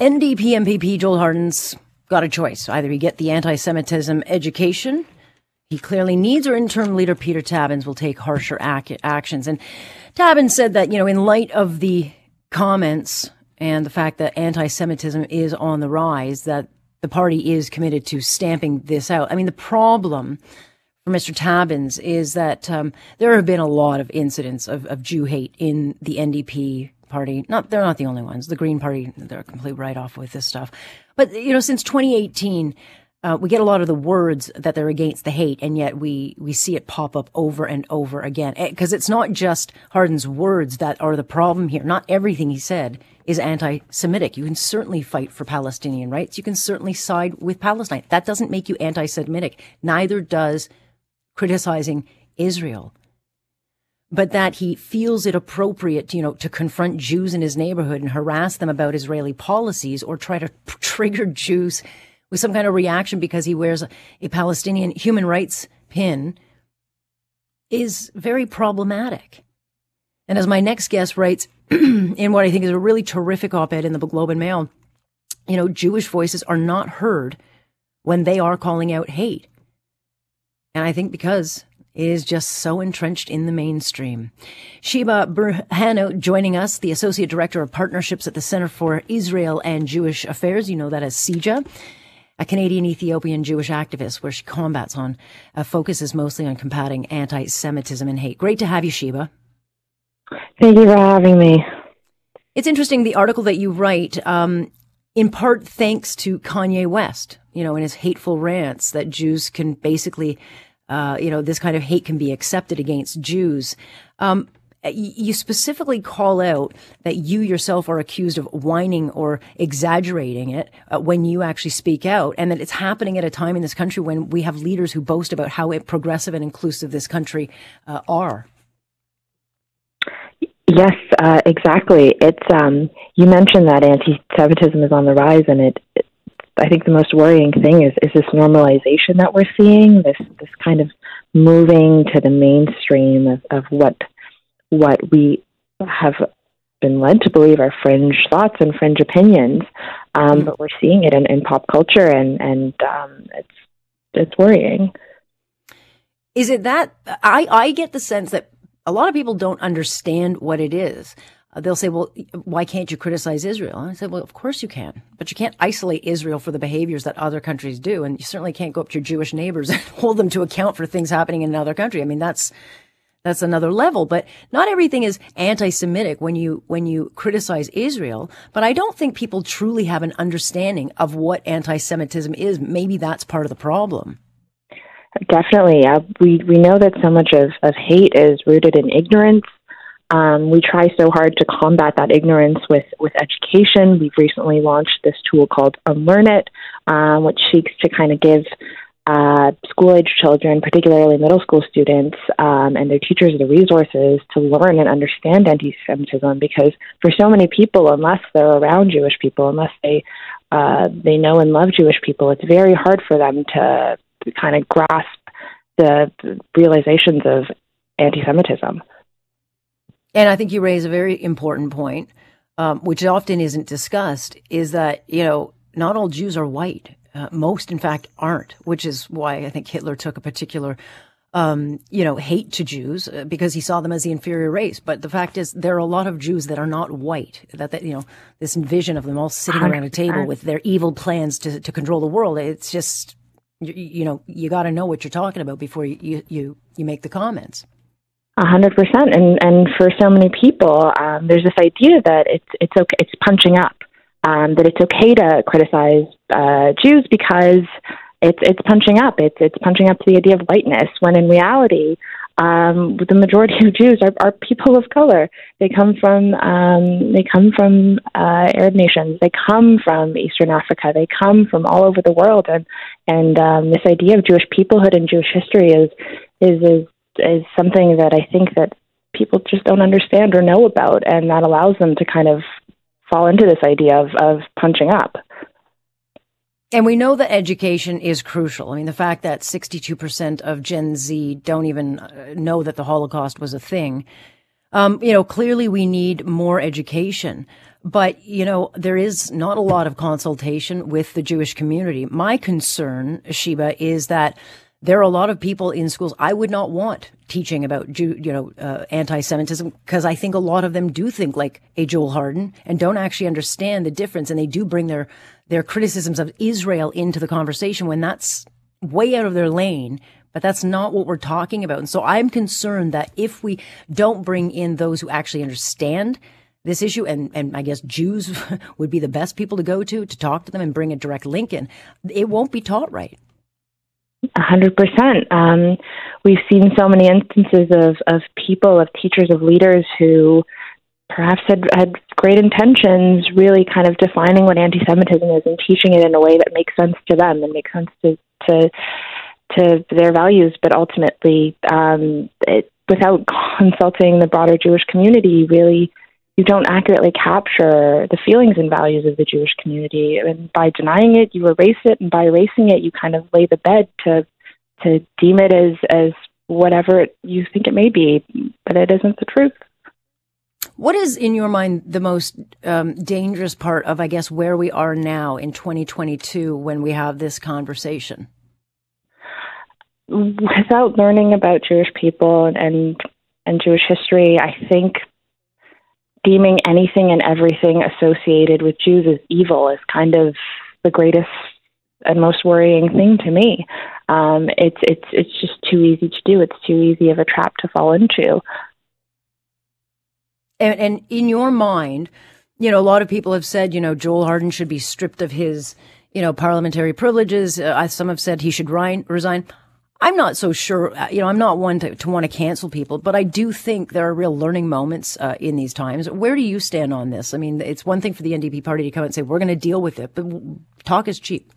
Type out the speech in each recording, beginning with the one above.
NDP MPP Joel Harden's got a choice. Either he get the anti-Semitism education he clearly needs, or interim leader Peter Tabuns will take harsher ac- actions. And Tabuns said that, you know, in light of the comments and the fact that anti-Semitism is on the rise, that the party is committed to stamping this out. I mean, the problem for Mr. Tabuns is that um, there have been a lot of incidents of, of Jew hate in the NDP party. Not they're not the only ones. The Green Party they're a complete write off with this stuff. But you know, since 2018, uh, we get a lot of the words that they're against the hate, and yet we we see it pop up over and over again. Because eh, it's not just Harden's words that are the problem here. Not everything he said is anti-Semitic. You can certainly fight for Palestinian rights. You can certainly side with Palestine. That doesn't make you anti-Semitic. Neither does criticizing Israel but that he feels it appropriate, you know, to confront Jews in his neighborhood and harass them about Israeli policies or try to trigger Jews with some kind of reaction because he wears a Palestinian human rights pin is very problematic. And as my next guest writes in what I think is a really terrific op-ed in the Globe and Mail, you know, Jewish voices are not heard when they are calling out hate. And I think because is just so entrenched in the mainstream. Sheba Burhanu joining us, the Associate Director of Partnerships at the Center for Israel and Jewish Affairs. You know that as CIJA. A Canadian Ethiopian Jewish activist where she combats on, uh, focuses mostly on combating anti Semitism and hate. Great to have you, Sheba. Thank you for having me. It's interesting the article that you write, um, in part thanks to Kanye West, you know, in his hateful rants that Jews can basically uh, you know, this kind of hate can be accepted against Jews. Um, you specifically call out that you yourself are accused of whining or exaggerating it uh, when you actually speak out, and that it's happening at a time in this country when we have leaders who boast about how progressive and inclusive this country uh, are. Yes, uh, exactly. It's um, you mentioned that anti-Semitism is on the rise, and it, it I think the most worrying thing is is this normalization that we're seeing, this this kind of moving to the mainstream of, of what what we have been led to believe are fringe thoughts and fringe opinions, um, mm-hmm. but we're seeing it in, in pop culture, and and um, it's it's worrying. Is it that I I get the sense that a lot of people don't understand what it is. Uh, they'll say, well, why can't you criticize Israel? And I said, well, of course you can, but you can't isolate Israel for the behaviors that other countries do. And you certainly can't go up to your Jewish neighbors and hold them to account for things happening in another country. I mean, that's, that's another level, but not everything is anti-Semitic when you, when you criticize Israel. But I don't think people truly have an understanding of what anti-Semitism is. Maybe that's part of the problem. Definitely. Uh, we, we know that so much of, of hate is rooted in ignorance um, we try so hard to combat that ignorance with, with education. We've recently launched this tool called Unlearn It, um, which seeks to kind of give uh, school age children, particularly middle school students, um, and their teachers the resources to learn and understand anti Semitism because for so many people, unless they're around Jewish people, unless they uh, they know and love Jewish people, it's very hard for them to kind of grasp the realizations of anti Semitism. And I think you raise a very important point, um, which often isn't discussed, is that, you know, not all Jews are white. Uh, most, in fact, aren't, which is why I think Hitler took a particular, um, you know, hate to Jews uh, because he saw them as the inferior race. But the fact is, there are a lot of Jews that are not white. That, that you know, this vision of them all sitting around a table with their evil plans to to control the world. It's just, you, you know, you got to know what you're talking about before you you you make the comments. A hundred percent, and and for so many people, um, there's this idea that it's it's okay, it's punching up, um, that it's okay to criticize uh, Jews because it's it's punching up, it's it's punching up to the idea of whiteness. When in reality, um, the majority of Jews are, are people of color. They come from um, they come from uh, Arab nations. They come from Eastern Africa. They come from all over the world, and and um, this idea of Jewish peoplehood and Jewish history is is is is something that I think that people just don't understand or know about, and that allows them to kind of fall into this idea of, of punching up. And we know that education is crucial. I mean, the fact that 62% of Gen Z don't even uh, know that the Holocaust was a thing. Um, you know, clearly we need more education. But, you know, there is not a lot of consultation with the Jewish community. My concern, Sheba, is that there are a lot of people in schools I would not want teaching about Jew, you know, uh, anti-Semitism because I think a lot of them do think like a Joel Harden and don't actually understand the difference, and they do bring their their criticisms of Israel into the conversation when that's way out of their lane. But that's not what we're talking about, and so I'm concerned that if we don't bring in those who actually understand this issue, and, and I guess Jews would be the best people to go to to talk to them and bring a direct link in, it won't be taught right. A hundred percent. Um, we've seen so many instances of, of people, of teachers, of leaders who perhaps had, had great intentions, really kind of defining what anti-Semitism is and teaching it in a way that makes sense to them and makes sense to to, to their values, but ultimately, um, it, without consulting the broader Jewish community, really you don't accurately capture the feelings and values of the Jewish community. And by denying it, you erase it, and by erasing it, you kind of lay the bed to to deem it as as whatever you think it may be, but it isn't the truth. What is, in your mind, the most um, dangerous part of, I guess, where we are now in 2022 when we have this conversation? Without learning about Jewish people and and Jewish history, I think deeming anything and everything associated with Jews as evil is kind of the greatest and most worrying thing to me. Um, it's it's it's just too easy to do. It's too easy of a trap to fall into. And, and in your mind, you know, a lot of people have said, you know, Joel Harden should be stripped of his, you know, parliamentary privileges. Uh, some have said he should resign. I'm not so sure. Uh, you know, I'm not one to, to want to cancel people, but I do think there are real learning moments uh, in these times. Where do you stand on this? I mean, it's one thing for the NDP party to come and say we're going to deal with it, but talk is cheap.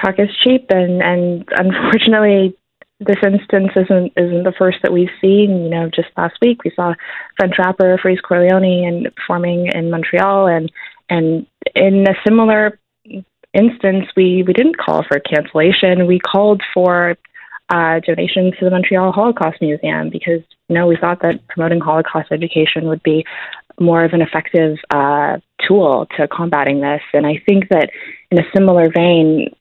Talk is cheap, and and unfortunately, this instance isn't isn't the first that we've seen. You know, just last week we saw French rapper Freeze Corleone and performing in Montreal, and and in a similar instance, we, we didn't call for cancellation. We called for uh, donations to the Montreal Holocaust Museum because you know we thought that promoting Holocaust education would be more of an effective uh, tool to combating this. And I think that in a similar vein,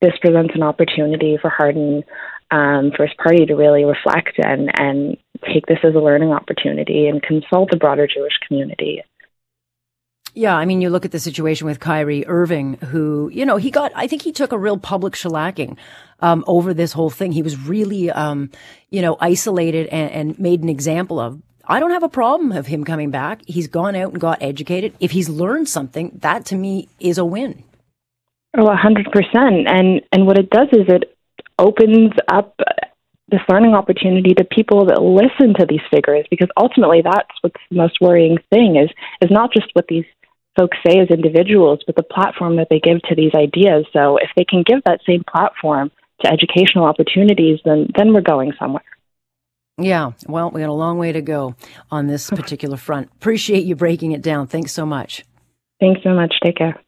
this presents an opportunity for Harden um, his party to really reflect and and take this as a learning opportunity and consult the broader Jewish community yeah, I mean, you look at the situation with Kyrie Irving, who, you know, he got, I think he took a real public shellacking um, over this whole thing. He was really, um, you know, isolated and, and made an example of. I don't have a problem of him coming back. He's gone out and got educated. If he's learned something, that to me is a win. Oh, a hundred percent. And and what it does is it opens up this learning opportunity to people that listen to these figures because ultimately that's what's the most worrying thing is is not just what these folks say as individuals, but the platform that they give to these ideas. So if they can give that same platform to educational opportunities, then then we're going somewhere. Yeah, well, we got a long way to go on this particular front. Appreciate you breaking it down. Thanks so much. Thanks so much. Take care.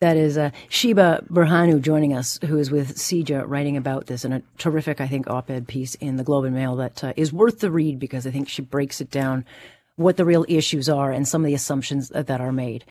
That is uh, Sheba Burhanu joining us, who is with CJA writing about this in a terrific, I think, op-ed piece in the Globe and Mail that uh, is worth the read because I think she breaks it down what the real issues are and some of the assumptions that are made.